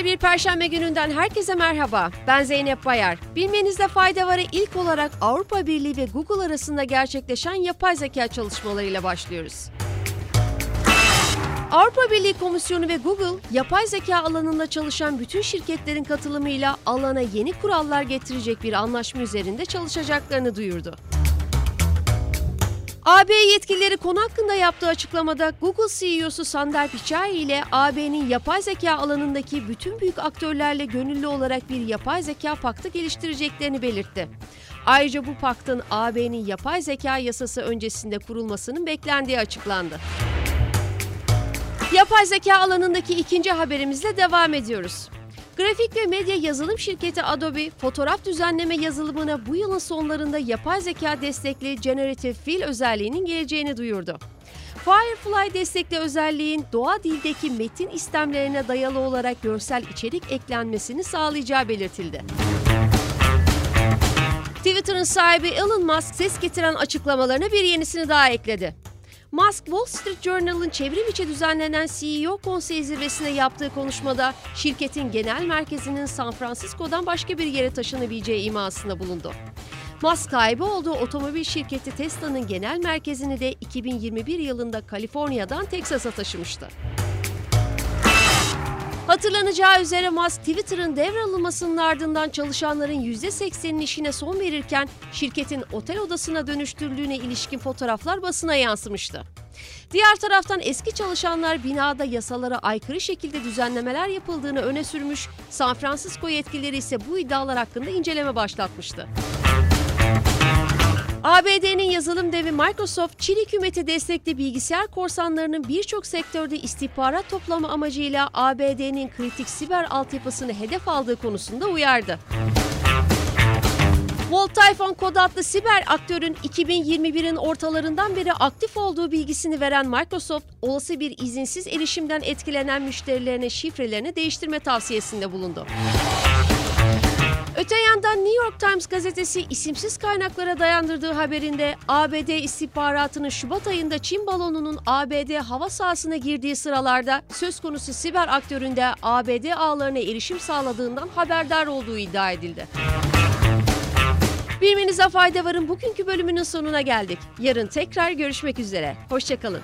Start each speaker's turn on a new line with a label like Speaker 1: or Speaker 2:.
Speaker 1: Güzel bir perşembe gününden herkese merhaba. Ben Zeynep Bayar. Bilmenizde fayda varı ilk olarak Avrupa Birliği ve Google arasında gerçekleşen yapay zeka çalışmalarıyla başlıyoruz. Avrupa Birliği Komisyonu ve Google, yapay zeka alanında çalışan bütün şirketlerin katılımıyla alana yeni kurallar getirecek bir anlaşma üzerinde çalışacaklarını duyurdu. AB yetkilileri konu hakkında yaptığı açıklamada Google CEO'su Sundar Pichai ile AB'nin yapay zeka alanındaki bütün büyük aktörlerle gönüllü olarak bir yapay zeka paktı geliştireceklerini belirtti. Ayrıca bu paktın AB'nin yapay zeka yasası öncesinde kurulmasının beklendiği açıklandı. Yapay zeka alanındaki ikinci haberimizle devam ediyoruz. Grafik ve medya yazılım şirketi Adobe, fotoğraf düzenleme yazılımına bu yılın sonlarında yapay zeka destekli Generative Fill özelliğinin geleceğini duyurdu. Firefly destekli özelliğin doğa dildeki metin istemlerine dayalı olarak görsel içerik eklenmesini sağlayacağı belirtildi. Twitter'ın sahibi Elon Musk ses getiren açıklamalarına bir yenisini daha ekledi. Musk, Wall Street Journal'ın çevrim içi düzenlenen CEO konseyi zirvesine yaptığı konuşmada şirketin genel merkezinin San Francisco'dan başka bir yere taşınabileceği imasında bulundu. Musk sahibi olduğu otomobil şirketi Tesla'nın genel merkezini de 2021 yılında Kaliforniya'dan Teksas'a taşımıştı. Hatırlanacağı üzere Musk Twitter'ın devralınmasının ardından çalışanların %80'inin işine son verirken şirketin otel odasına dönüştürüldüğüne ilişkin fotoğraflar basına yansımıştı. Diğer taraftan eski çalışanlar binada yasalara aykırı şekilde düzenlemeler yapıldığını öne sürmüş, San Francisco yetkilileri ise bu iddialar hakkında inceleme başlatmıştı. ABD'nin yazılım devi Microsoft, Çin hükümeti destekli bilgisayar korsanlarının birçok sektörde istihbarat toplama amacıyla ABD'nin kritik siber altyapısını hedef aldığı konusunda uyardı. Volt Typhoon kod adlı siber aktörün 2021'in ortalarından beri aktif olduğu bilgisini veren Microsoft, olası bir izinsiz erişimden etkilenen müşterilerine şifrelerini değiştirme tavsiyesinde bulundu. Öte yandan New York Times gazetesi isimsiz kaynaklara dayandırdığı haberinde ABD istihbaratının Şubat ayında Çin balonunun ABD hava sahasına girdiği sıralarda söz konusu siber aktöründe ABD ağlarına erişim sağladığından haberdar olduğu iddia edildi. Bilmenize fayda varın bugünkü bölümünün sonuna geldik. Yarın tekrar görüşmek üzere. Hoşçakalın.